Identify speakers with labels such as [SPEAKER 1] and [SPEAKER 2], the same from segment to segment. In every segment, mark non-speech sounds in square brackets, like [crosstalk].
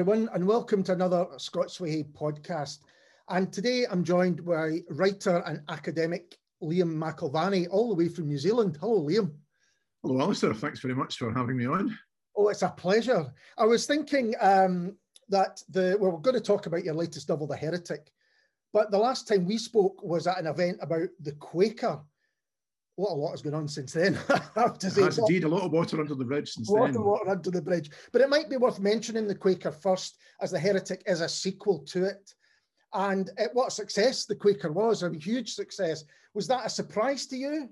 [SPEAKER 1] everyone, and welcome to another Scots Way podcast. And today I'm joined by writer and academic Liam McIlvanney, all the way from New Zealand. Hello, Liam.
[SPEAKER 2] Hello, Alistair. Thanks very much for having me on.
[SPEAKER 1] Oh, it's a pleasure. I was thinking um, that the well, we're going to talk about your latest novel, The Heretic, but the last time we spoke was at an event about the Quaker what a lot has gone on since then. [laughs]
[SPEAKER 2] I have to say, has indeed a lot of water under the bridge since
[SPEAKER 1] a lot
[SPEAKER 2] then.
[SPEAKER 1] water under the bridge. But it might be worth mentioning the Quaker first, as the Heretic is a sequel to it. And it, what a success the Quaker was, a huge success. Was that a surprise to you?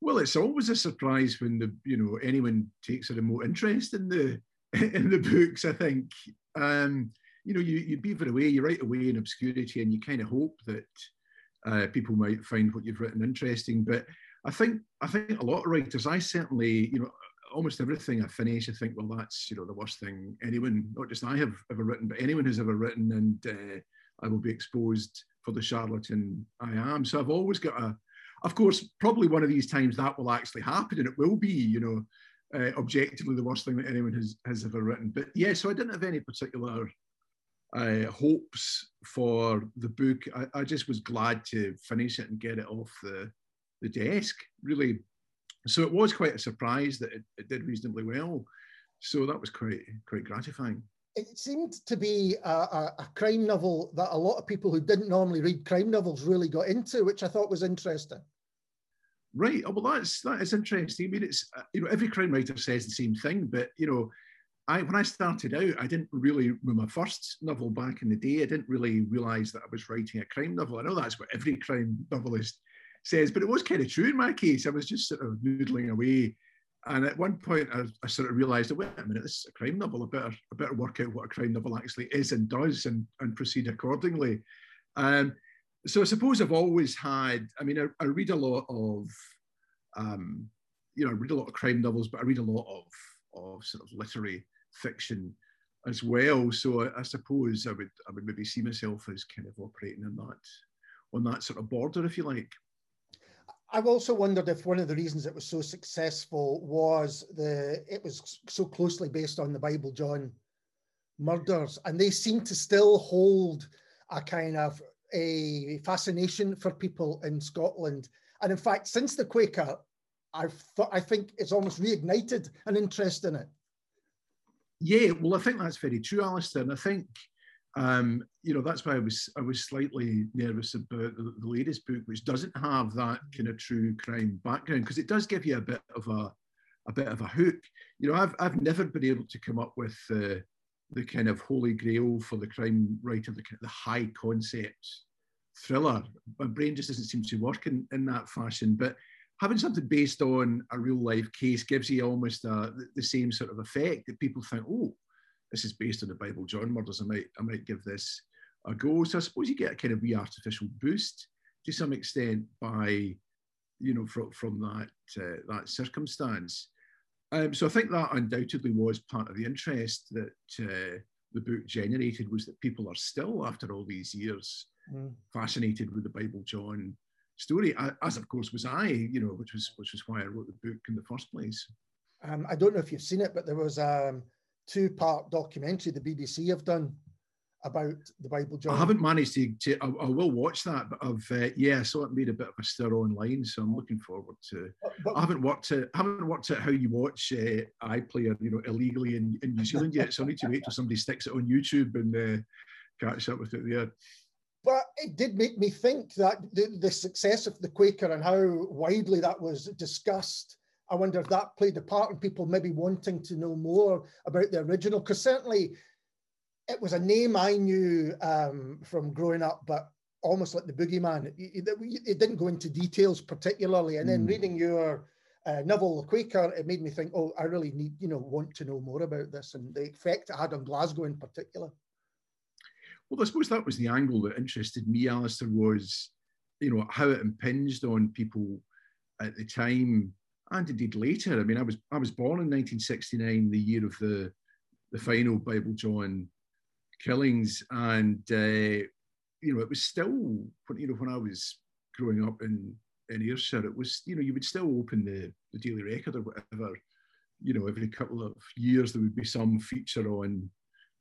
[SPEAKER 2] Well, it's always a surprise when the you know anyone takes a remote interest in the [laughs] in the books. I think um, you know you you beaver away, you write away in obscurity, and you kind of hope that uh, people might find what you've written interesting. But I think I think a lot of writers, I certainly, you know, almost everything I finish, I think, well, that's you know the worst thing anyone, not just I have ever written, but anyone has ever written, and uh, I will be exposed for the charlatan I am. So I've always got a, of course, probably one of these times that will actually happen, and it will be, you know. Uh, objectively, the worst thing that anyone has, has ever written. But yeah, so I didn't have any particular uh, hopes for the book. I, I, just was glad to finish it and get it off the, the desk, really. So it was quite a surprise that it, it did reasonably well. So that was quite quite gratifying.
[SPEAKER 1] It seemed to be a, a, a, crime novel that a lot of people who didn't normally read crime novels really got into, which I thought was interesting.
[SPEAKER 2] Right. Oh, well, that's that is interesting. I mean, it's uh, you know every crime writer says the same thing, but you know I, when I started out, I didn't really, with my first novel back in the day, I didn't really realise that I was writing a crime novel. I know that's what every crime novelist says, but it was kind of true in my case. I was just sort of noodling away. And at one point, I, I sort of realised, wait a minute, this is a crime novel. I better, I better work out what a crime novel actually is and does and, and proceed accordingly. Um, so I suppose I've always had, I mean, I, I read a lot of, um, you know, I read a lot of crime novels, but I read a lot of, of sort of literary fiction as well. So I, I, suppose I would I would maybe see myself as kind of operating in that on that sort of border, if you like.
[SPEAKER 1] I've also wondered if one of the reasons it was so successful was the it was so closely based on the Bible John murders, and they seem to still hold a kind of a fascination for people in Scotland. And in fact, since the Quaker, Thought I think it's almost reignited an interest in it.
[SPEAKER 2] Yeah, well, I think that's very true, Alistair. And I think, um, you know, that's why I was I was slightly nervous about the, the latest book, which doesn't have that kind of true crime background, because it does give you a bit of a a bit of a hook. You know, I've I've never been able to come up with uh, the kind of holy grail for the crime writer, the, the high concept thriller. My brain just doesn't seem to work in, in that fashion. But having something based on a real life case gives you almost uh, the same sort of effect that people think, oh, this is based on the Bible John murders. I might, I might give this a go. So I suppose you get a kind of wee artificial boost to some extent by, you know, from, from that uh, that circumstance. Um, so I think that undoubtedly was part of the interest that uh, the book generated was that people are still, after all these years, mm. fascinated with the Bible John story, as of course was I, you know, which was which was why I wrote the book in the first place.
[SPEAKER 1] Um, I don't know if you've seen it, but there was a um, two-part documentary the BBC have done about the Bible John.
[SPEAKER 2] I haven't managed to. to I, I, will watch that, but I've uh, yeah, I saw it made a bit of a stir online, so I'm looking forward to. But, I haven't worked it. haven't worked out how you watch uh, iPlayer, you know, illegally in, in New Zealand yet. So I need to wait till somebody sticks it on YouTube and uh, catch up with it there.
[SPEAKER 1] But it did make me think that the, the success of the Quaker and how widely that was discussed, I wonder if that played a part in people maybe wanting to know more about the original. Because certainly it was a name I knew um, from growing up, but almost like the boogeyman. It, it, it didn't go into details particularly. And then mm. reading your uh, novel, The Quaker, it made me think, oh, I really need, you know, want to know more about this and the effect it had on Glasgow in particular.
[SPEAKER 2] Well, I suppose that was the angle that interested me, Alistair, was, you know, how it impinged on people at the time and indeed later. I mean, I was I was born in 1969, the year of the the final Bible John killings, and uh, you know, it was still you know when I was growing up in in Ayrshire, it was you know you would still open the the Daily Record or whatever, you know, every couple of years there would be some feature on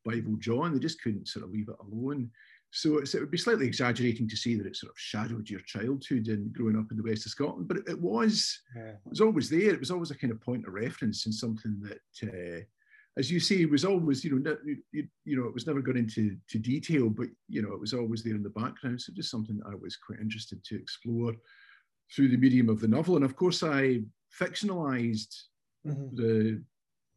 [SPEAKER 2] Bible John. They just couldn't sort of leave it alone. So it would be slightly exaggerating to say that it sort of shadowed your childhood and growing up in the west of Scotland, but it, it was yeah. it was always there. It was always a kind of point of reference and something that, uh, as you say, was always you know you, you know it was never gone into to detail, but you know it was always there in the background. So just something that I was quite interested to explore through the medium of the novel. And of course, I fictionalized mm-hmm. the,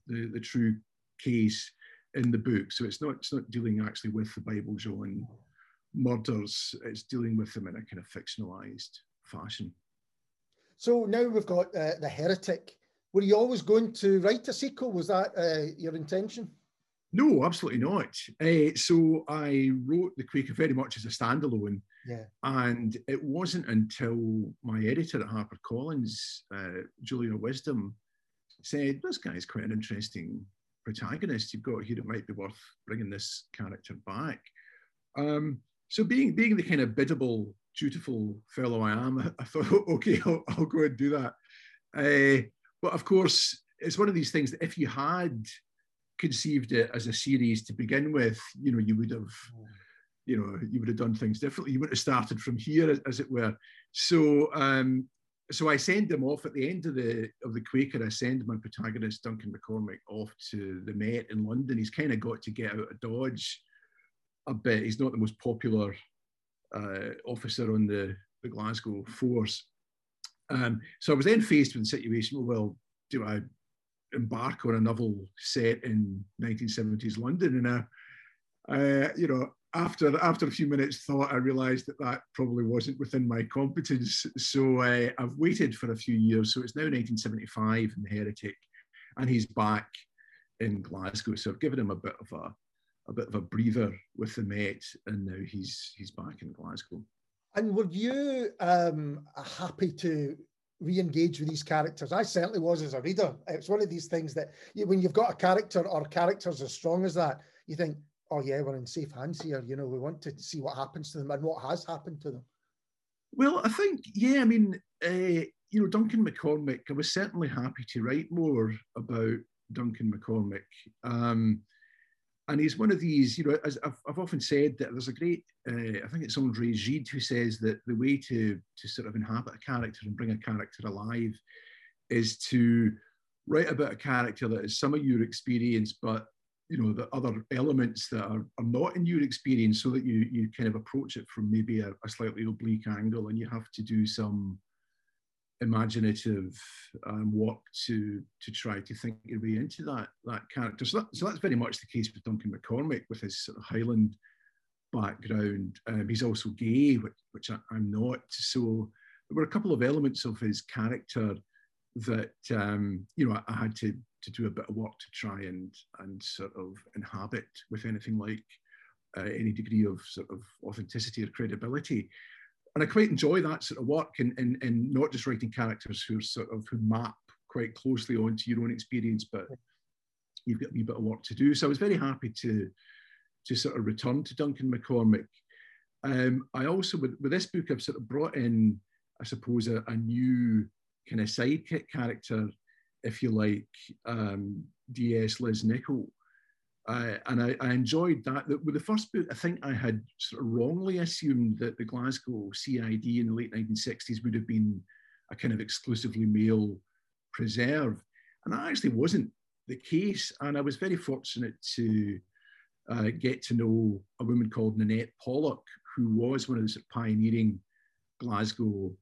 [SPEAKER 2] the the true case in the book. So it's not it's not dealing actually with the Bible John murders. It's dealing with them in a kind of fictionalized fashion.
[SPEAKER 1] So now we've got uh, the heretic. Were you always going to write a sequel? Was that uh, your intention?
[SPEAKER 2] No, absolutely not. Uh, so I wrote The Quaker very much as a standalone.
[SPEAKER 1] Yeah.
[SPEAKER 2] And it wasn't until my editor at HarperCollins, uh, Julia Wisdom, said, This guy's quite an interesting protagonist you've got here, it might be worth bringing this character back. Um, so being being the kind of biddable, dutiful fellow I am, [laughs] I thought, okay, I'll, I'll go and do that. Uh, but of course, it's one of these things that if you had conceived it as a series to begin with, you know, you would have, you know, you would have done things differently. You would have started from here, as, as it were. So um, so I send him off at the end of the of the Quaker. I send my protagonist Duncan McCormick off to the Met in London. He's kind of got to get out of Dodge a bit. He's not the most popular uh, officer on the, the Glasgow force. Um, so I was then faced with the situation. Well, do I embark on a novel set in 1970s London? And I, you know, after after a few minutes thought, I realised that that probably wasn't within my competence. So uh, I've waited for a few years. So it's now 1975 in the Heretic, and he's back in Glasgow. So I've given him a bit of a a bit of a breather with the Met, and now he's he's back in Glasgow.
[SPEAKER 1] And were you um, happy to re-engage with these characters? I certainly was as a reader. It's one of these things that you, when you've got a character or characters as strong as that, you think, oh yeah, we're in safe hands here. You know, we want to see what happens to them and what has happened to them.
[SPEAKER 2] Well, I think, yeah, I mean, uh, you know, Duncan McCormick, I was certainly happy to write more about Duncan McCormick. Um, and he's one of these, you know, as I've, I've often said that there's a great, uh, I think it's Andre Gide who says that the way to, to sort of inhabit a character and bring a character alive is to write about a character that is some of your experience, but you know the other elements that are, are not in your experience so that you you kind of approach it from maybe a, a slightly oblique angle and you have to do some imaginative um, work to to try to think your way into that that character. So, that, so that's very much the case with Duncan McCormick with his sort of Highland background. Um, he's also gay which, which I, am not. So there were a couple of elements of his character that um, you know I, I had to to do a bit of work to try and and sort of inhabit with anything like uh, any degree of sort of authenticity or credibility. And I quite enjoy that sort of work and, and, and not just writing characters who sort of who map quite closely onto your own experience, but you've got a wee bit of work to do. So I was very happy to to sort of return to Duncan McCormick. Um, I also with, with this book I've sort of brought in, I suppose, a, a new kind of sidekick character if you like, um, DS Liz Nichol. Uh, and I, I, enjoyed that. With the first book, I think I had sort of wrongly assumed that the Glasgow CID in the late 1960s would have been a kind of exclusively male preserve. And that actually wasn't the case. And I was very fortunate to uh, get to know a woman called Nanette Pollock, who was one of the pioneering Glasgow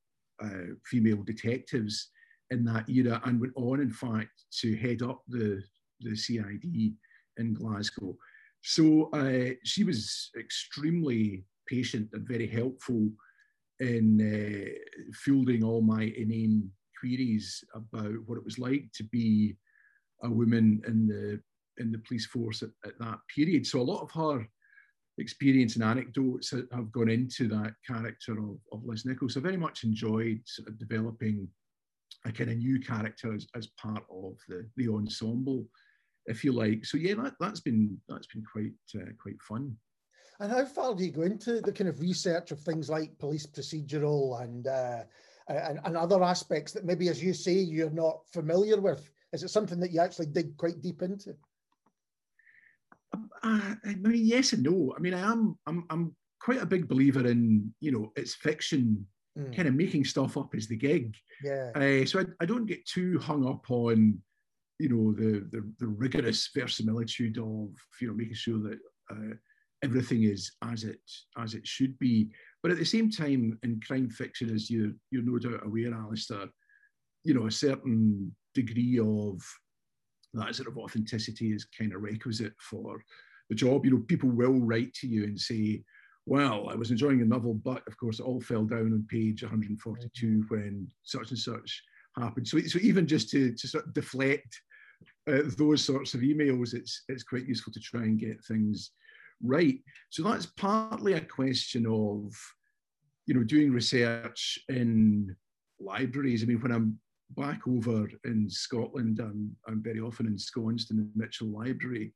[SPEAKER 2] uh, female detectives in that era and went on, in fact, to head up the, the CID in Glasgow. So uh, she was extremely patient and very helpful in uh, fielding all my inane queries about what it was like to be a woman in the in the police force at, at that period. So a lot of her experience and anecdotes have gone into that character of, of Liz Nichols. I very much enjoyed sort of developing a kind of new character as, as part of the, the ensemble, if you like. So yeah, that, that's been that's been quite uh, quite fun.
[SPEAKER 1] And how far do you go into the kind of research of things like police procedural and uh, and, and other aspects that maybe, as you say, you're not familiar with? Is it something that you actually dig quite deep into?
[SPEAKER 2] Uh, I mean, yes and no. I mean, I am. I'm. I'm quite a big believer in you know it's fiction, mm. kind of making stuff up is the gig.
[SPEAKER 1] Yeah.
[SPEAKER 2] Uh, so I, I don't get too hung up on you know the, the the rigorous verisimilitude of you know making sure that uh, everything is as it as it should be. But at the same time, in crime fiction, as you you're no doubt aware, Alistair, you know a certain degree of that sort of authenticity is kind of requisite for the job. You know, people will write to you and say, well, I was enjoying a novel, but of course it all fell down on page 142 mm-hmm. when such and such happened. So, so even just to, to sort of deflect uh, those sorts of emails, it's, it's quite useful to try and get things right. So that's partly a question of, you know, doing research in libraries. I mean, when I'm back over in Scotland, I'm, I'm very often ensconced in the Mitchell Library.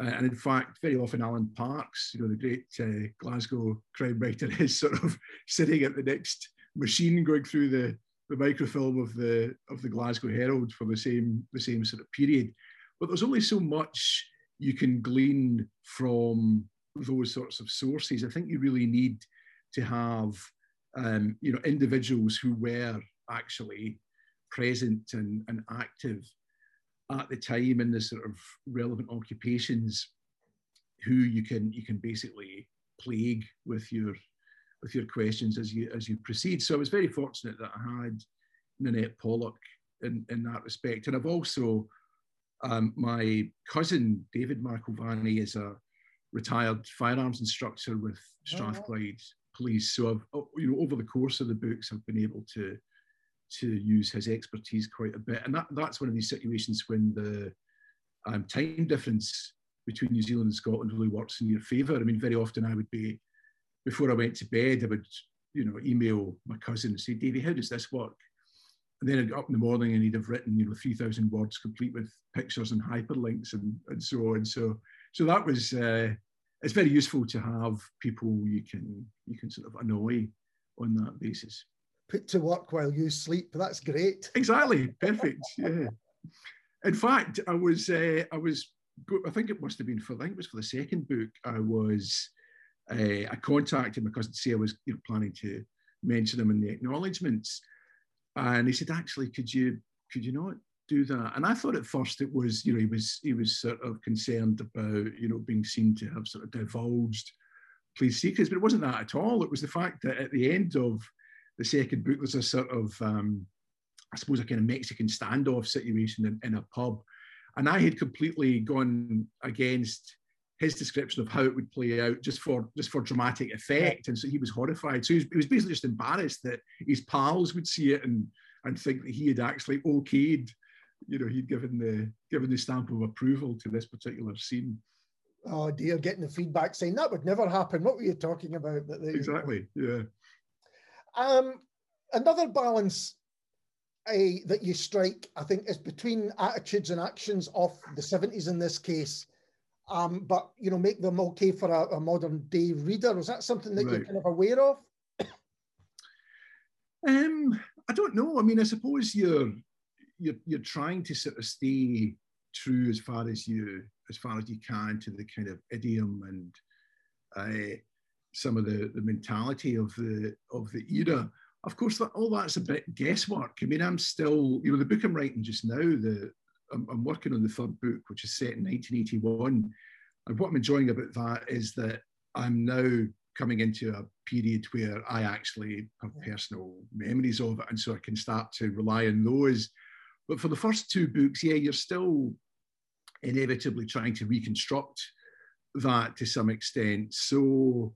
[SPEAKER 2] Uh, and in fact, very often Alan Parks, you know, the great uh, Glasgow crime writer, [laughs] is sort of sitting at the next machine going through the, the microfilm of the of the Glasgow Herald for the same the same sort of period. But there's only so much you can glean from those sorts of sources. I think you really need to have um, you know individuals who were actually present and, and active at the time in the sort of relevant occupations who you can you can basically plague with your with your questions as you as you proceed. So I was very fortunate that I had Nanette Pollock in, in that respect. And I've also um, my cousin David McIlvanney is a retired firearms instructor with oh, Strathclyde oh. Police. So I've you know over the course of the books I've been able to to use his expertise quite a bit. And that, that's one of these situations when the um, time difference between New Zealand and Scotland really works in your favour. I mean, very often I would be, before I went to bed, I would, you know, email my cousin and say, Davy, how does this work? And then I'd get up in the morning and he'd have written, you know, 3,000 words complete with pictures and hyperlinks and, and so on. So, so that was, uh, it's very useful to have people you can, you can sort of annoy on that basis
[SPEAKER 1] put to work while you sleep. That's great.
[SPEAKER 2] Exactly. Perfect. [laughs] Yeah. In fact, I was, uh, I was, I think it must have been for, I think it was for the second book. I was, uh, I contacted my cousin to say I was you know, planning to mention him in the acknowledgements, and he said, actually, could you, could you not do that? And I thought at first it was, you know, he was, he was sort of concerned about, you know, being seen to have sort of divulged police secrets, but it wasn't that at all. It was the fact that at the end of the second book, was a sort of, um, I suppose, a kind of Mexican standoff situation in, in a pub. And I had completely gone against his description of how it would play out just for just for dramatic effect. And so he was horrified. So he was, he was basically just embarrassed that his pals would see it and and think that he had actually okayed, you know, he'd given the given the stamp of approval to this particular scene.
[SPEAKER 1] Oh dear, getting the feedback saying that would never happen. What were you talking about?
[SPEAKER 2] exactly. Yeah.
[SPEAKER 1] Um, another balance uh, that you strike, I think, is between attitudes and actions of the 70s in this case, um, but you know, make them okay for a, a modern day reader. Is that something that right. you're kind of aware of?
[SPEAKER 2] um, I don't know. I mean, I suppose you're you're you're trying to sort of stay true as far as you as far as you can to the kind of idiom and uh, some of the, the mentality of the of the era. Of course, that, all that's a bit guesswork. I mean, I'm still, you know, the book I'm writing just now, the I'm, I'm working on the third book, which is set in 1981. And what I'm enjoying about that is that I'm now coming into a period where I actually have personal memories of it, and so I can start to rely on those. But for the first two books, yeah, you're still inevitably trying to reconstruct that to some extent. So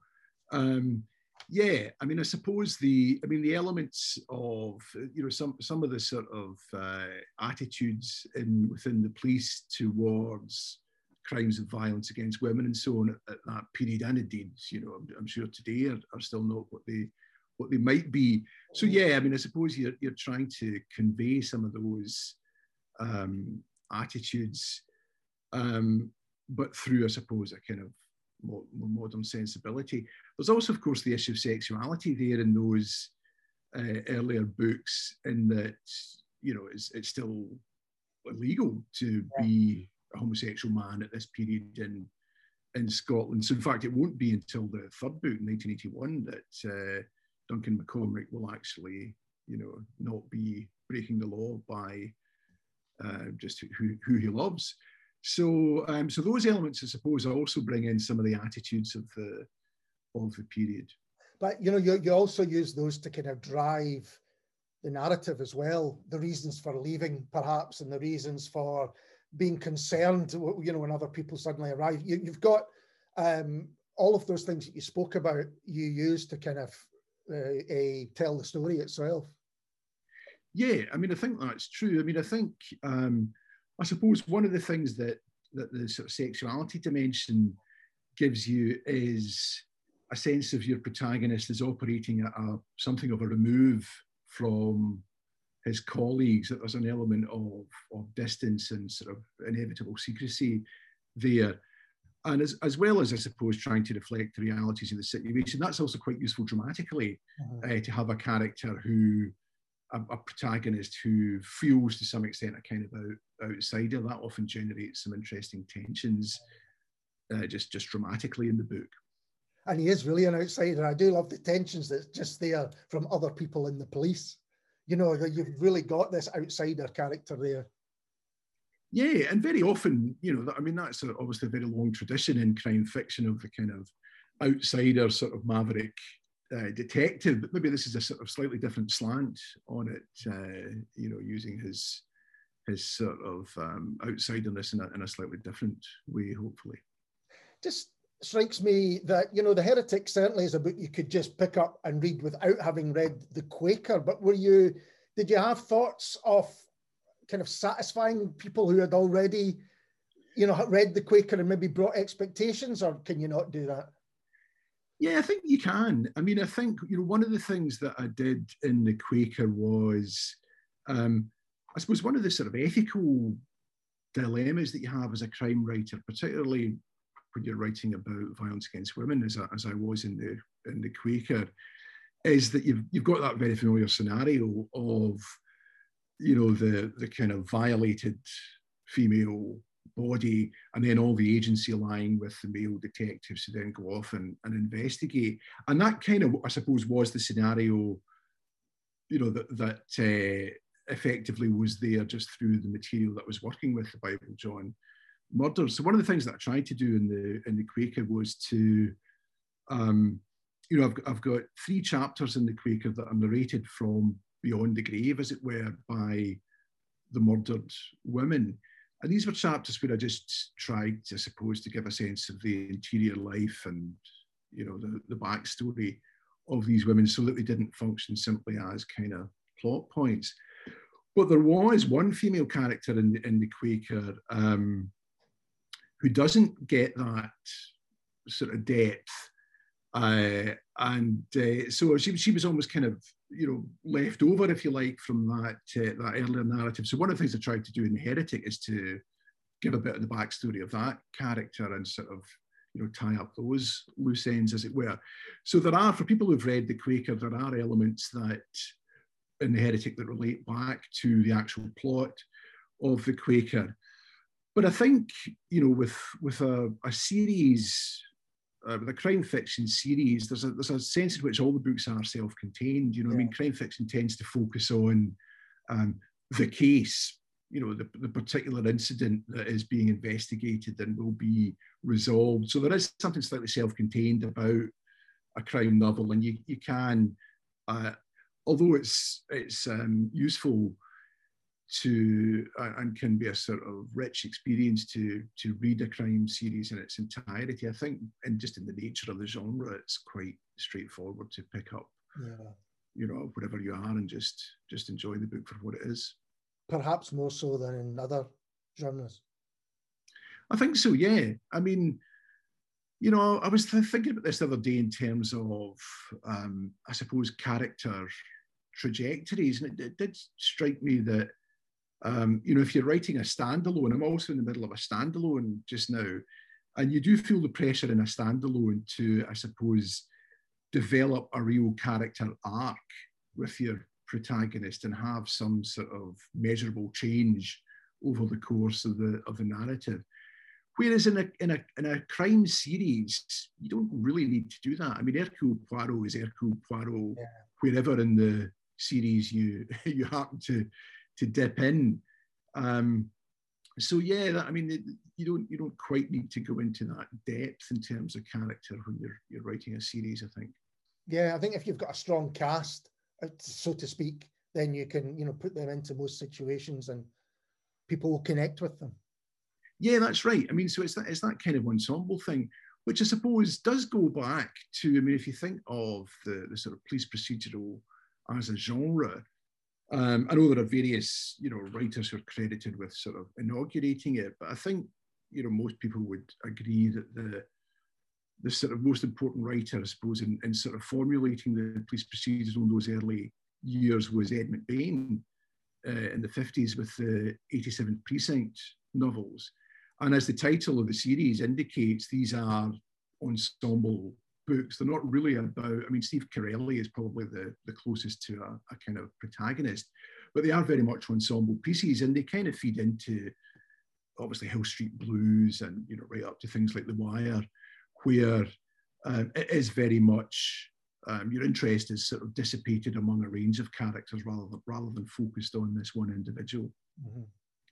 [SPEAKER 2] um, yeah, I mean, I suppose the, I mean, the elements of, you know, some some of the sort of uh, attitudes in within the police towards crimes of violence against women and so on at, at that period, and indeed, you know, I'm, I'm sure today are, are, still not what they what they might be. So yeah, I mean, I suppose you're you're trying to convey some of those um, attitudes, um, but through, I suppose, a kind of more, modern sensibility. There's also, of course, the issue of sexuality there in those uh, earlier books, in that you know it's, it's still illegal to yeah. be a homosexual man at this period in in Scotland. So in fact, it won't be until the third book, 1981, that uh, Duncan McCormick will actually, you know, not be breaking the law by uh, just who, who he loves. So, um, so those elements, I suppose, also bring in some of the attitudes of the of the period.
[SPEAKER 1] But you know, you, you also use those to kind of drive the narrative as well, the reasons for leaving, perhaps, and the reasons for being concerned. You know, when other people suddenly arrive, you, have got um, all of those things that you spoke about. You use to kind of uh, a, tell the story itself.
[SPEAKER 2] Yeah, I mean, I think that's true. I mean, I think um, I suppose one of the things that that the sort of sexuality dimension gives you is a sense of your protagonist is operating at a, something of a remove from his colleagues, that there's an element of, of distance and sort of inevitable secrecy there. And as, as well as, I suppose, trying to reflect the realities of the situation, that's also quite useful dramatically uh-huh. uh, to have a character who, a, a, protagonist who feels to some extent a kind of out, outsider. That often generates some interesting tensions uh, just, just dramatically in the book
[SPEAKER 1] and he is really an outsider. I do love the tensions that's just there from other people in the police. You know you've really got this outsider character there.
[SPEAKER 2] Yeah, and very often, you know, I mean, that's obviously a very long tradition in crime fiction of the kind of outsider sort of maverick uh, detective, but maybe this is a sort of slightly different slant on it. Uh, you know, using his his sort of um, outsiderness in a, in a slightly different way, hopefully.
[SPEAKER 1] Just strikes me that you know the heretic certainly is a book you could just pick up and read without having read the quaker but were you did you have thoughts of kind of satisfying people who had already you know read the quaker and maybe brought expectations or can you not do that
[SPEAKER 2] yeah i think you can i mean i think you know one of the things that i did in the quaker was um i suppose one of the sort of ethical dilemmas that you have as a crime writer particularly when you're writing about violence against women, as I, as I was in the in the Quaker, is that you've you've got that very familiar scenario of, you know, the the kind of violated female body, and then all the agency lying with the male detectives who then go off and, and investigate. And that kind of, I suppose, was the scenario, you know, that that uh, effectively was there just through the material that was working with the Bible John murders. So one of the things that I tried to do in the in the Quaker was to, um, you know, I've, I've got three chapters in the Quaker that are narrated from beyond the grave, as it were, by the murdered women. And these were chapters where I just tried, I suppose, to give a sense of the interior life and, you know, the, the backstory of these women so that they didn't function simply as kind of plot points. But there was one female character in the, in the Quaker um, who doesn't get that sort of depth. Uh, and uh, so she, she was almost kind of, you know, left over, if you like, from that, uh, that earlier narrative. So one of the things I tried to do in The Heretic is to give a bit of the backstory of that character and sort of, you know, tie up those loose ends, as it were. So there are, for people who've read The Quaker, there are elements that in The Heretic that relate back to the actual plot of The Quaker but I think you know with with a, a series, uh, with a crime fiction series, there's a there's a sense in which all the books are self-contained. You know, yeah. I mean, crime fiction tends to focus on um, the case, you know, the, the particular incident that is being investigated and will be resolved. So there is something slightly self-contained about a crime novel, and you you can, uh, although it's it's um, useful to uh, and can be a sort of rich experience to to read a crime series in its entirety. I think, and just in the nature of the genre, it's quite straightforward to pick up. Yeah. You know, whatever you are, and just just enjoy the book for what it is.
[SPEAKER 1] Perhaps more so than in other genres.
[SPEAKER 2] I think so. Yeah. I mean, you know, I was thinking about this the other day in terms of, um, I suppose, character trajectories, and it, it did strike me that um, you know, if you're writing a standalone, I'm also in the middle of a standalone just now, and you do feel the pressure in a standalone to, I suppose, develop a real character arc with your protagonist and have some sort of measurable change over the course of the of the narrative. Whereas in a, in a, in a crime series, you don't really need to do that. I mean, Hercule Poirot is Hercule Poirot yeah. wherever in the series you [laughs] you happen to to dip in. Um, so yeah, that, I mean, you don't you don't quite need to go into that depth in terms of character when you're you're writing a series. I think.
[SPEAKER 1] Yeah, I think if you've got a strong cast, uh, so to speak, then you can you know put them into most situations and people will connect with them.
[SPEAKER 2] Yeah, that's right. I mean, so it's that it's that kind of ensemble thing, which I suppose does go back to. I mean, if you think of the, the sort of police procedural as a genre, um, I know there are various you know writers who are credited with sort of inaugurating it, but I think you know most people would agree that the the sort of most important writer, I suppose, in, in sort of formulating the police procedures in those early years was Ed McBain uh, in the 50s with the 87th Precinct novels. And as the title of the series indicates, these are ensemble books. They're not really about, I mean, Steve Carella is probably the, the closest to a, a kind of protagonist, but they are very much ensemble pieces and they kind of feed into obviously Hill Street Blues and, you know, right up to things like The Wire, where um, it is very much um, your interest is sort of dissipated among a range of characters rather than, rather than focused on this one individual.
[SPEAKER 1] Mm-hmm.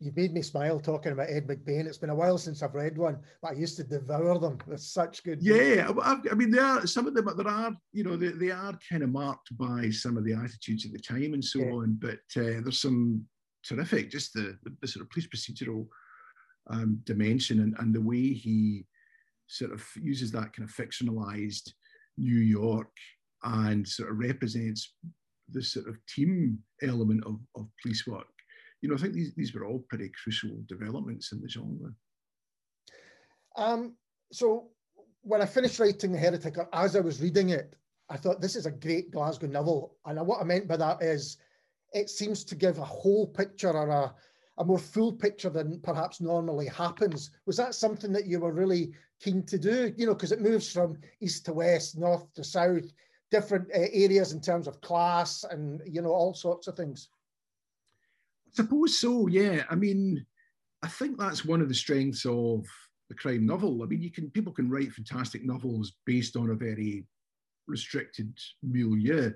[SPEAKER 1] You've made me smile talking about Ed McBain. It's been a while since I've read one, but I used to devour them. They're such good.
[SPEAKER 2] Yeah, I, I mean, there are some of them. But there are, you know, they, they are kind of marked by some of the attitudes of the time and so yeah. on. But uh, there's some terrific, just the, the, the, sort of police procedural um, dimension and, and the way he sort of uses that kind of fictionalized New York and sort of represents the sort of team element of, of police work you know, I think these, these were all pretty crucial developments in the genre.
[SPEAKER 1] Um, so when I finished writing The Heretic, as I was reading it, I thought this is a great Glasgow novel. And what I meant by that is it seems to give a whole picture or a, a more full picture than perhaps normally happens. Was that something that you were really keen to do? You know, because it moves from east to west, north to south, different uh, areas in terms of class and, you know, all sorts of things
[SPEAKER 2] suppose so, yeah. I mean, I think that's one of the strengths of the crime novel. I mean, you can people can write fantastic novels based on a very restricted milieu,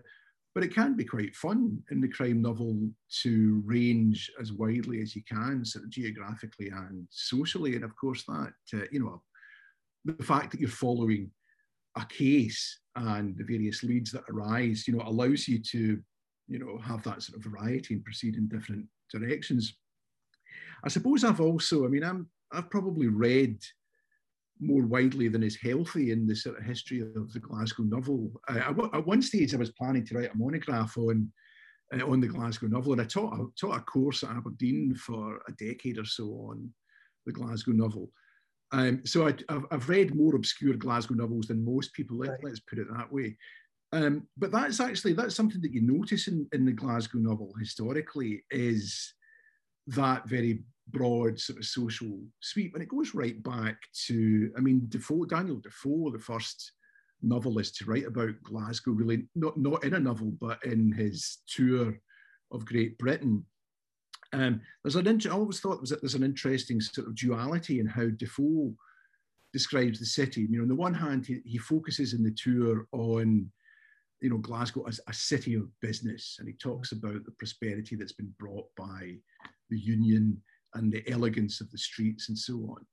[SPEAKER 2] but it can be quite fun in the crime novel to range as widely as you can, sort of geographically and socially. And of course, that uh, you know, the fact that you're following a case and the various leads that arise, you know, allows you to, you know, have that sort of variety and proceed in different directions. I suppose I've also, I mean, I'm I've probably read more widely than is healthy in the sort of history of the Glasgow novel. I, I, at one stage, I was planning to write a monograph on uh, on the Glasgow novel, and I taught I taught a course at Aberdeen for a decade or so on the Glasgow novel. Um, so I, have read more obscure Glasgow novels than most people. Let, us put it that way. Um, but that's actually that's something that you notice in, in the Glasgow novel historically is that very broad sort of social sweep, and it goes right back to I mean Defoe, Daniel Defoe, the first novelist to write about Glasgow, really not not in a novel but in his tour of Great Britain. Um, there's an I always thought was that there's an interesting sort of duality in how Defoe describes the city. You know, on the one hand, he, he focuses in the tour on you know, Glasgow as a city of business. And he talks about the prosperity that's been brought by the union and the elegance of the streets and so on.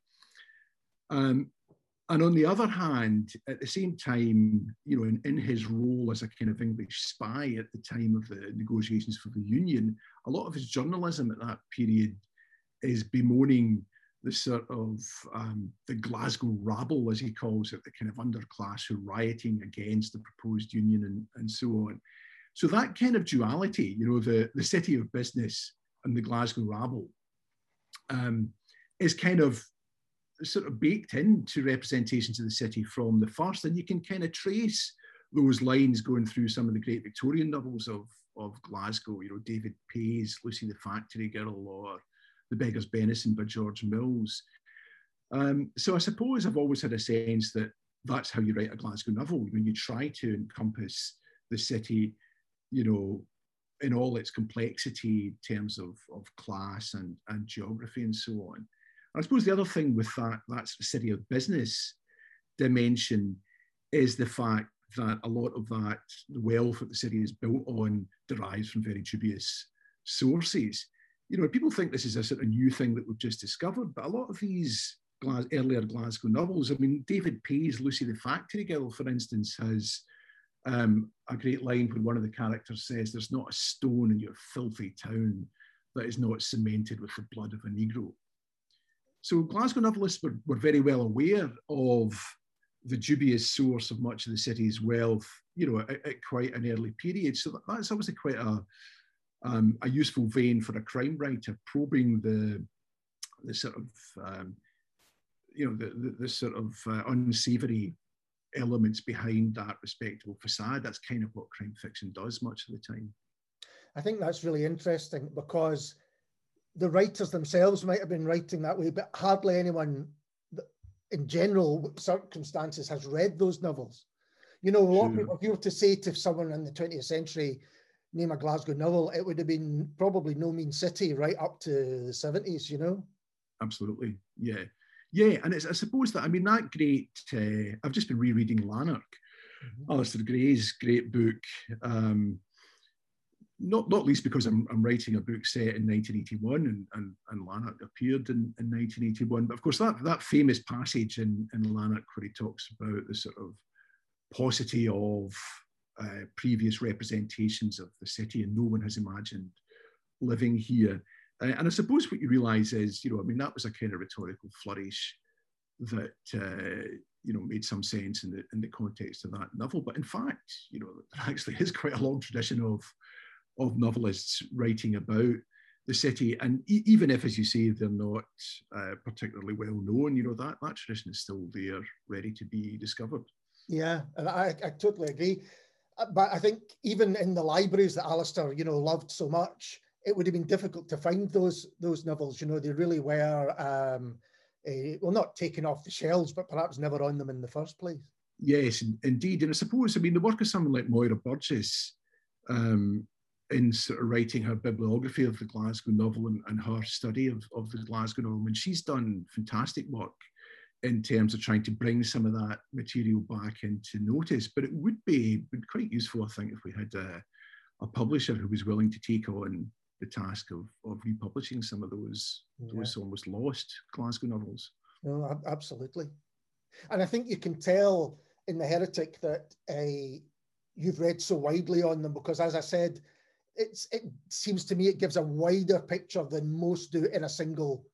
[SPEAKER 2] Um, and on the other hand, at the same time, you know, in, in his role as a kind of English spy at the time of the negotiations for the union, a lot of his journalism at that period is bemoaning the sort of um, the Glasgow rabble, as he calls it, the kind of underclass who are rioting against the proposed union and, and so on. So that kind of duality, you know, the, the city of business and the Glasgow rabble, um, is kind of sort of baked into representations of the city from the first, and you can kind of trace those lines going through some of the great Victorian novels of, of Glasgow, you know, David Pae's Lucy the Factory Girl or the Beggar's Benison by George Mills. Um, so I suppose I've always had a sense that that's how you write a Glasgow novel. When you try to encompass the city, you know, in all its complexity in terms of, of class and, and geography and so on. I suppose the other thing with that, that city of business dimension is the fact that a lot of that wealth that the city is built on derives from very dubious sources. You know, people think this is a sort of new thing that we've just discovered, but a lot of these Glas- earlier Glasgow novels, I mean, David Pae's Lucy the Factory Girl, for instance, has um, a great line when one of the characters says, There's not a stone in your filthy town that is not cemented with the blood of a Negro. So Glasgow novelists were, were very well aware of the dubious source of much of the city's wealth, you know, at, at quite an early period. So that's obviously quite a, um, a useful vein for a crime writer, probing the, the sort of, um, you know, the, the, the sort of uh, unsavory elements behind that respectable facade. That's kind of what crime fiction does much of the time.
[SPEAKER 1] I think that's really interesting because the writers themselves might have been writing that way, but hardly anyone in general circumstances has read those novels. You know, a lot of people, if you were to say to someone in the 20th century, name a Glasgow novel, it would have been probably No Mean City right up to the 70s, you know?
[SPEAKER 2] Absolutely. Yeah. Yeah. And it's, I suppose that, I mean, that great, uh, I've just been rereading Lanark, mm-hmm. Alasdair Gray's great book. Um, not not least because I'm, I'm writing a book set in 1981 and, and, and Lanark appeared in, in 1981. But of course, that, that famous passage in, in Lanark where he talks about the sort of paucity of uh, previous representations of the city and no one has imagined living here. Uh, and I suppose what you realize is, you know, I mean, that was a kind of rhetorical flourish that, uh, you know, made some sense in the, in the context of that novel. But in fact, you know, [laughs] there actually is quite a long tradition of of novelists writing about the city. And e- even if, as you say, they're not uh, particularly well known, you know, that, that tradition is still there, ready to be discovered.
[SPEAKER 1] Yeah, and I, I totally agree. Uh, but I think even in the libraries that Alasdair, you know, loved so much, it would have been difficult to find those those novels. You know, they really were, um, well, not taken off the shelves, but perhaps never on them in the first place.
[SPEAKER 2] Yes, indeed. And I suppose, I mean, the work of someone like Moira Burgess um, in sort of writing her bibliography of the Glasgow novel and, and her study of, of the Glasgow novel. And she's done fantastic work in terms of trying to bring some of that material back into notice. But it would be, quite useful, I think, if we had a, a publisher who was willing to take on the task of, of republishing some of those, yeah. those almost lost Glasgow novels.
[SPEAKER 1] No, absolutely. And I think you can tell in The Heretic that uh, you've read so widely on them because, as I said, it's it seems to me it gives a wider picture than most do in a single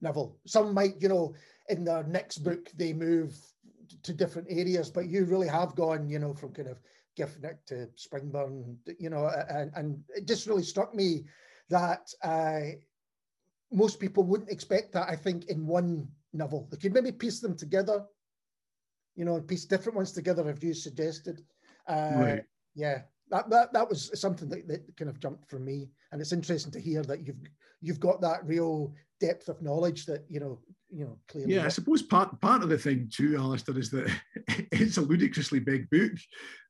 [SPEAKER 1] novel. Some might, you know, in their next book they move to different areas, but you really have gone, you know, from kind of Giffnock to Springburn, you know, and, and it just really struck me that uh, most people wouldn't expect that, I think, in one novel. They could maybe piece them together, you know, piece different ones together if you suggested. Uh, right. Yeah, that, that that was something that, that kind of jumped for me and it's interesting to hear that you've you've got that real depth of knowledge that you know you know clearly
[SPEAKER 2] yeah i suppose part part of the thing too Alasdair is that [laughs] it's a ludicrously big book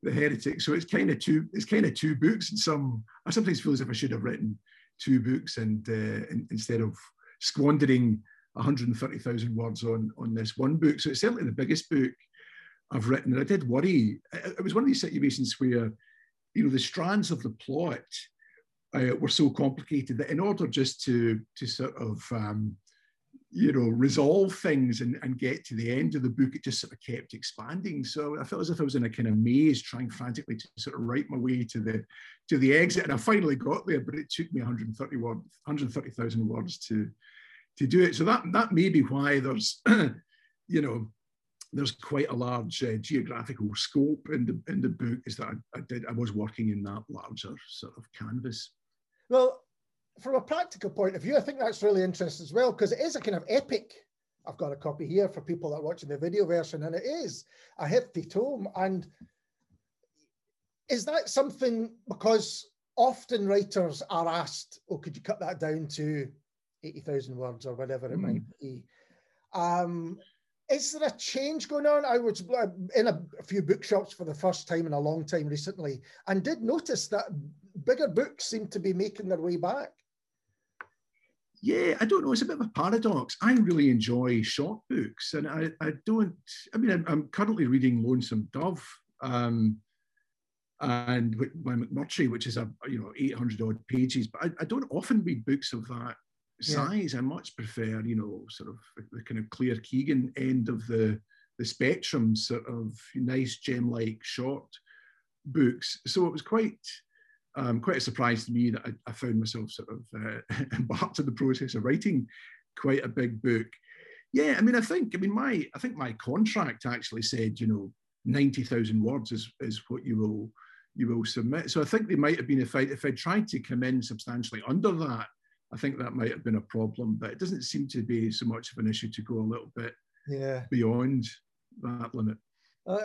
[SPEAKER 2] the heretic. So it's kind of two it's kind of two books and some i sometimes feel as if i should have written two books and uh, in, instead of squandering 130,000 words on on this one book. So it's certainly the biggest book I've written. And I did worry it was one of these situations where you know, the strands of the plot uh, were so complicated that in order just to to sort of um, you know resolve things and, and get to the end of the book, it just sort of kept expanding. So I felt as if I was in a kind of maze, trying frantically to sort of write my way to the to the exit, and I finally got there, but it took me 130 words, 130,000 words to to do it. So that that may be why there's [clears throat] you know there's quite a large uh, geographical scope in the in the book is that I, I, did I was working in that larger sort of canvas.
[SPEAKER 1] Well, from a practical point of view, I think that's really interesting as well because it is a kind of epic. I've got a copy here for people that are watching the video version, and it is a hefty tome. And is that something because often writers are asked, "Oh, could you cut that down to eighty thousand words or whatever it mm. might be?" Um, is there a change going on? I was uh, in a, few bookshops for the first time in a long time recently and did notice that bigger books seem to be making their way back.
[SPEAKER 2] yeah, I don't know. It's a bit of a paradox. I really enjoy short books, and I, I don't. I mean, I'm, I'm currently reading Lonesome Dove, um, and by McMurtry, which is a you know 800 odd pages. But I, I don't often read books of that size. Yeah. I much prefer, you know, sort of the kind of Claire Keegan end of the the spectrum, sort of nice gem-like short books. So it was quite um, quite a surprise to me that I, I found myself sort of uh, [laughs] embarked in the process of writing quite a big book. Yeah, I mean, I think, I mean, my, I think my contract actually said, you know, ninety thousand words is is what you will you will submit. So I think they might have been if I if I tried to come in substantially under that, I think that might have been a problem. But it doesn't seem to be so much of an issue to go a little bit
[SPEAKER 1] yeah
[SPEAKER 2] beyond that limit.
[SPEAKER 1] Uh,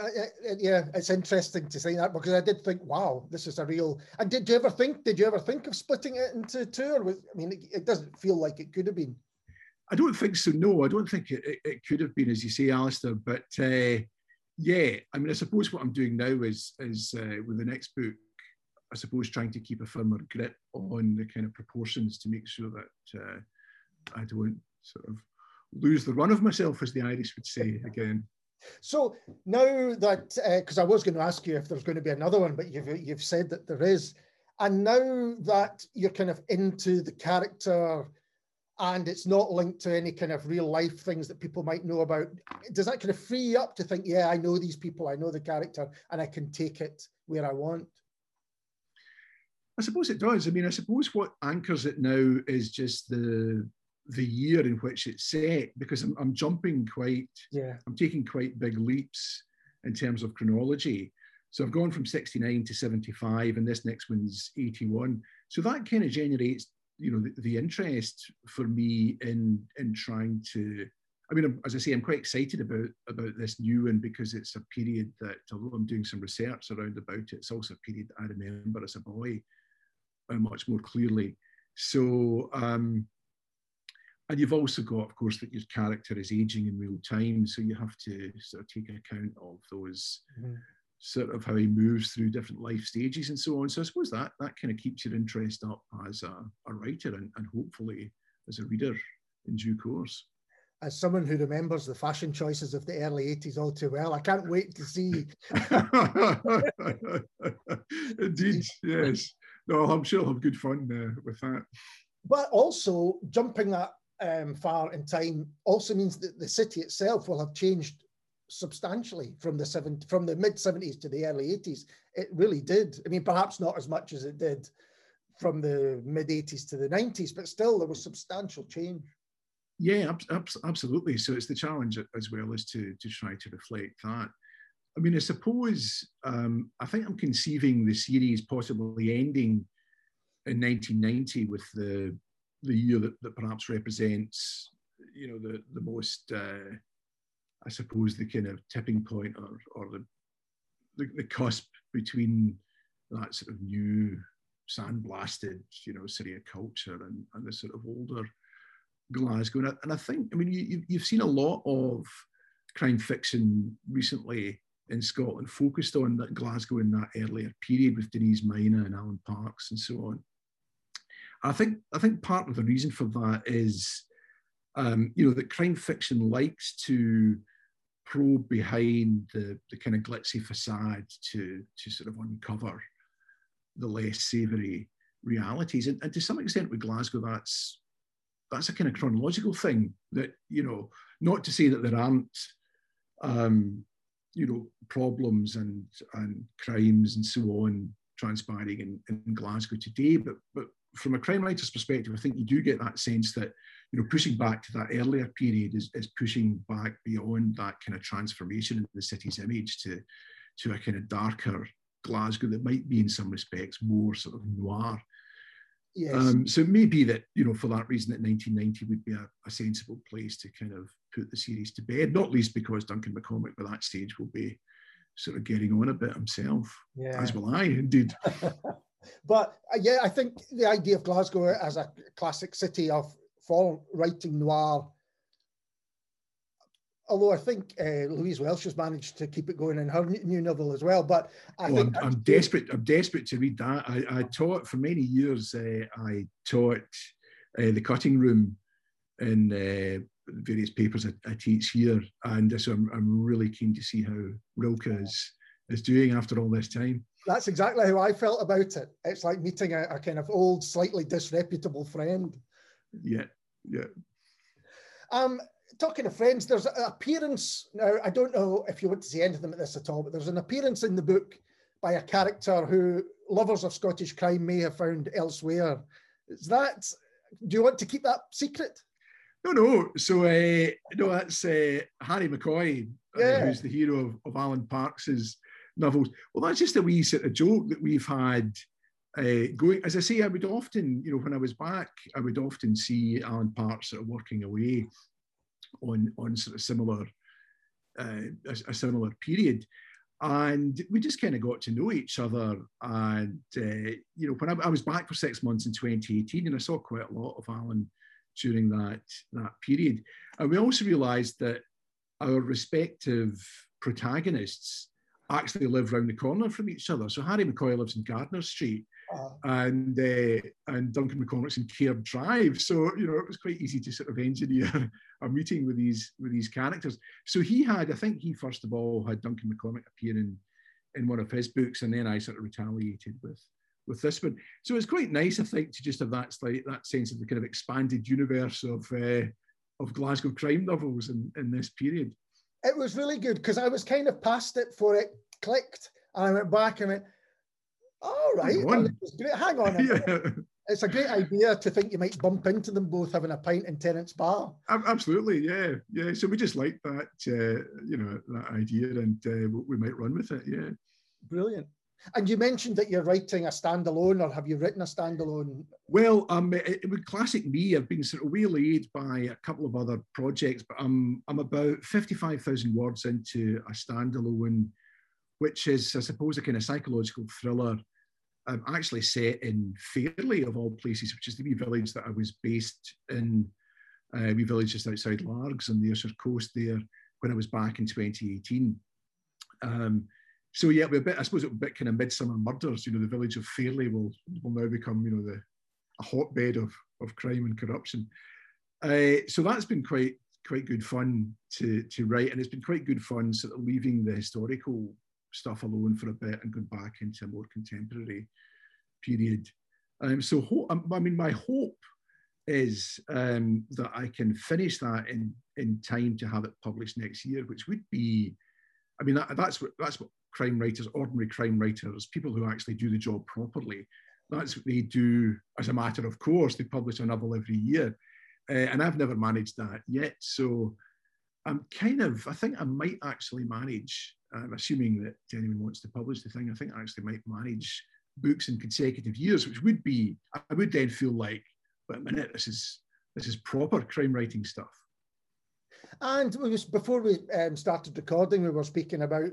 [SPEAKER 1] yeah, it's interesting to say that because I did think, wow, this is a real. And did you ever think? Did you ever think of splitting it into two? Or was, I mean, it, it doesn't feel like it could have been.
[SPEAKER 2] I don't think so. No, I don't think it, it, it could have been, as you say, Alistair. But uh, yeah, I mean, I suppose what I'm doing now is is uh, with the next book, I suppose trying to keep a firmer grip on the kind of proportions to make sure that uh, I don't sort of lose the run of myself, as the Irish would say [laughs] again.
[SPEAKER 1] So now that, because uh, I was going to ask you if there's going to be another one, but you've you've said that there is, and now that you're kind of into the character, and it's not linked to any kind of real life things that people might know about, does that kind of free you up to think, yeah, I know these people, I know the character, and I can take it where I want?
[SPEAKER 2] I suppose it does. I mean, I suppose what anchors it now is just the the year in which it's set because I'm, I'm jumping quite,
[SPEAKER 1] yeah,
[SPEAKER 2] I'm taking quite big leaps in terms of chronology. So I've gone from 69 to 75, and this next one's 81. So that kind of generates, you know, the, the interest for me in in trying to. I mean, as I say, I'm quite excited about about this new one because it's a period that, although I'm doing some research around about it, it's also a period that I remember as a boy uh, much more clearly. So um, and you've also got, of course, that your character is aging in real time, so you have to sort of take account of those mm-hmm. sort of how he moves through different life stages and so on. So I suppose that that kind of keeps your interest up as a, a writer and, and hopefully as a reader in due course.
[SPEAKER 1] As someone who remembers the fashion choices of the early 80s all too well, I can't wait to see. [laughs] [laughs]
[SPEAKER 2] Indeed, yes. No, I'm sure I'll have good fun uh, with that.
[SPEAKER 1] But also, jumping that um, far in time also means that the city itself will have changed substantially from the seven from the mid 70s to the early 80s. It really did. I mean, perhaps not as much as it did from the mid 80s to the 90s, but still there was substantial change.
[SPEAKER 2] Yeah, ab- ab- absolutely. So it's the challenge as well as to to try to reflect that. I mean, I suppose um, I think I'm conceiving the series possibly ending in 1990 with the the year that, that perhaps represents, you know, the the most, uh, I suppose, the kind of tipping point or or the, the the cusp between that sort of new sandblasted, you know, of culture and, and the sort of older Glasgow. And I, and I think, I mean, you, you've seen a lot of crime fiction recently in Scotland focused on that Glasgow in that earlier period with Denise Mina and Alan Parks and so on. I think I think part of the reason for that is, um, you know, that crime fiction likes to probe behind the, the kind of glitzy facade to to sort of uncover the less savoury realities, and, and to some extent with Glasgow, that's that's a kind of chronological thing that you know, not to say that there aren't. Um, you know problems and and crimes and so on transpiring in, in Glasgow today, but but from a crime writer's perspective, I think you do get that sense that you know pushing back to that earlier period is, is pushing back beyond that kind of transformation in the city's image to to a kind of darker Glasgow that might be in some respects more sort of noir. Yes. Um, so it may be that you know for that reason that 1990 would be a, a, sensible place to kind of put the series to bed, not least because Duncan McCormick by that stage will be sort of getting on a bit himself, yeah. as will I indeed. [laughs]
[SPEAKER 1] But uh, yeah, I think the idea of Glasgow as a classic city of for writing noir, although I think uh, Louise Welsh has managed to keep it going in her new novel as well. But I
[SPEAKER 2] oh, I'm, I'm, desperate. I'm desperate to read that. I, I taught for many years. Uh, I taught uh, the cutting room in uh, various papers I, I, teach here, and so I'm, I'm really keen to see how Rilke is is doing after all this time.
[SPEAKER 1] That's exactly how I felt about it. It's like meeting a, a kind of old, slightly disreputable friend.
[SPEAKER 2] Yeah, yeah.
[SPEAKER 1] Um, talking of friends, there's an appearance now. I don't know if you want to see anything of this at all, but there's an appearance in the book by a character who lovers of Scottish crime may have found elsewhere. Is that? Do you want to keep that secret?
[SPEAKER 2] No, no. So, uh, no, that's uh, Harry McCoy, uh, yeah. uh, who's the hero of, of Alan Parks's novels. Well, that's just a wee sort of joke that we've had uh, going. As I say, I would often, you know, when I was back, I would often see Alan Parks sort of working away on on sort of similar uh, a, a, similar period. And we just kind of got to know each other. And, uh, you know, when I, I, was back for six months in 2018, and I saw quite a lot of Alan during that, that period. And we also realized that our respective protagonists actually live round the corner from each other. So Harry McCoy lives in Gardner Street, uh, and uh, and Duncan McCormick's in Caird Drive. So you know it was quite easy to sort of engineer [laughs] a meeting with these with these characters. So he had, I think he first of all had Duncan McCormick appear in in one of his books, and then I sort of retaliated with with this one. So it's quite nice, I think, to just have that slight that sense of the kind of expanded universe of uh, of Glasgow crime novels in, in this period.
[SPEAKER 1] It was really good because I was kind of past it for it clicked, and I went back and went, "All right, hang on, hang [laughs] on yeah. It's a great idea to think you might bump into them both having a pint in Tennent's Bar.
[SPEAKER 2] Absolutely, yeah, yeah. So we just like that, uh, you know, that idea, and uh, we might run with it. Yeah,
[SPEAKER 1] brilliant. And you mentioned that you're writing a standalone, or have you written a standalone?
[SPEAKER 2] Well, um, it, would classic me, I've been sort of waylaid by a couple of other projects, but I'm I'm about fifty-five thousand words into a standalone, which is, I suppose, a kind of psychological thriller. Um, actually set in Fairlie of all places, which is the wee village that I was based in. Uh, wee village just outside Largs on the Ayrshire coast there when I was back in 2018. Um, so yeah, we're a bit, I suppose, it' a bit kind of Midsomer Murders. You know, the village of Fairlie will will now become, you know, the a hotbed of of crime and corruption. Uh, so that's been quite quite good fun to to write, and it's been quite good fun sort of leaving the historical stuff alone for a bit and going back into a more contemporary period. Um, so um, I mean, my hope is um, that I can finish that in in time to have it published next year, which would be, I mean, that, that's what that's what crime writers, ordinary crime writers, people who actually do the job properly. That's what they do as a matter of course. They publish a novel every year. Uh, and I've never managed that yet. So I'm kind of, I think I might actually manage, I'm assuming that anyone wants to publish the thing, I think I actually might manage books in consecutive years, which would be, I would then feel like, but a minute, this is this is proper crime writing stuff.
[SPEAKER 1] And we was, before we um, started recording, we were speaking about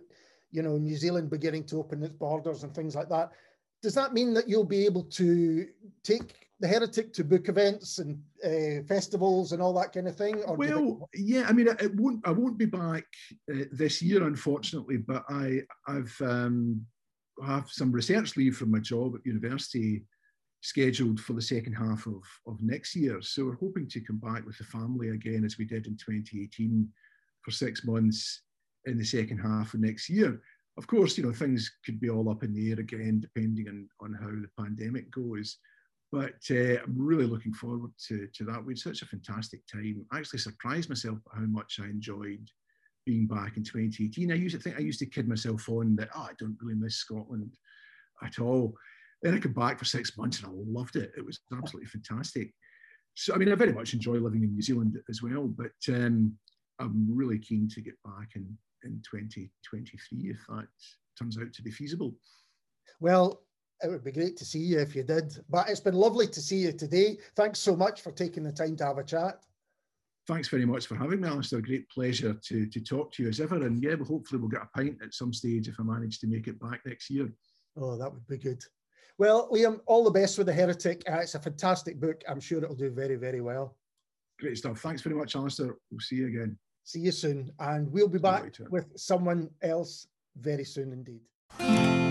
[SPEAKER 1] you know, New Zealand beginning to open its borders and things like that. Does that mean that you'll be able to take the heretic to book events and uh, festivals and all that kind of thing?
[SPEAKER 2] well, they... yeah, I mean, it won't. I won't be back uh, this year, unfortunately. But I, I've um, have some research leave from my job at university scheduled for the second half of, of next year. So we're hoping to come back with the family again as we did in 2018 for six months in the second half of next year. Of course, you know, things could be all up in the air again, depending on, on how the pandemic goes. But uh, I'm really looking forward to, to that. We had such a fantastic time. I actually surprised myself how much I enjoyed being back in 2018. I used to think I used to kid myself on that, oh, I don't really miss Scotland at all. Then I came back for six months and I loved it. It was absolutely fantastic. So, I mean, I very much enjoy living in New Zealand as well, but um, I'm really keen to get back and in 2023 if that turns out to be feasible.
[SPEAKER 1] Well, it would be great to see you if you did. But it's been lovely to see you today. Thanks so much for taking the time to have a chat.
[SPEAKER 2] Thanks very much for having me, Alistair. Great pleasure to, to talk to you as ever. And yeah, well, hopefully we'll get a pint at some stage if I manage to make it back next year.
[SPEAKER 1] Oh, that would be good. Well, Liam, all the best with The Heretic. Uh, it's a fantastic book. I'm sure it'll do very, very well.
[SPEAKER 2] Great stuff. Thanks very much, Alistair. We'll see you again.
[SPEAKER 1] See you soon. And we'll be back with someone else very soon indeed.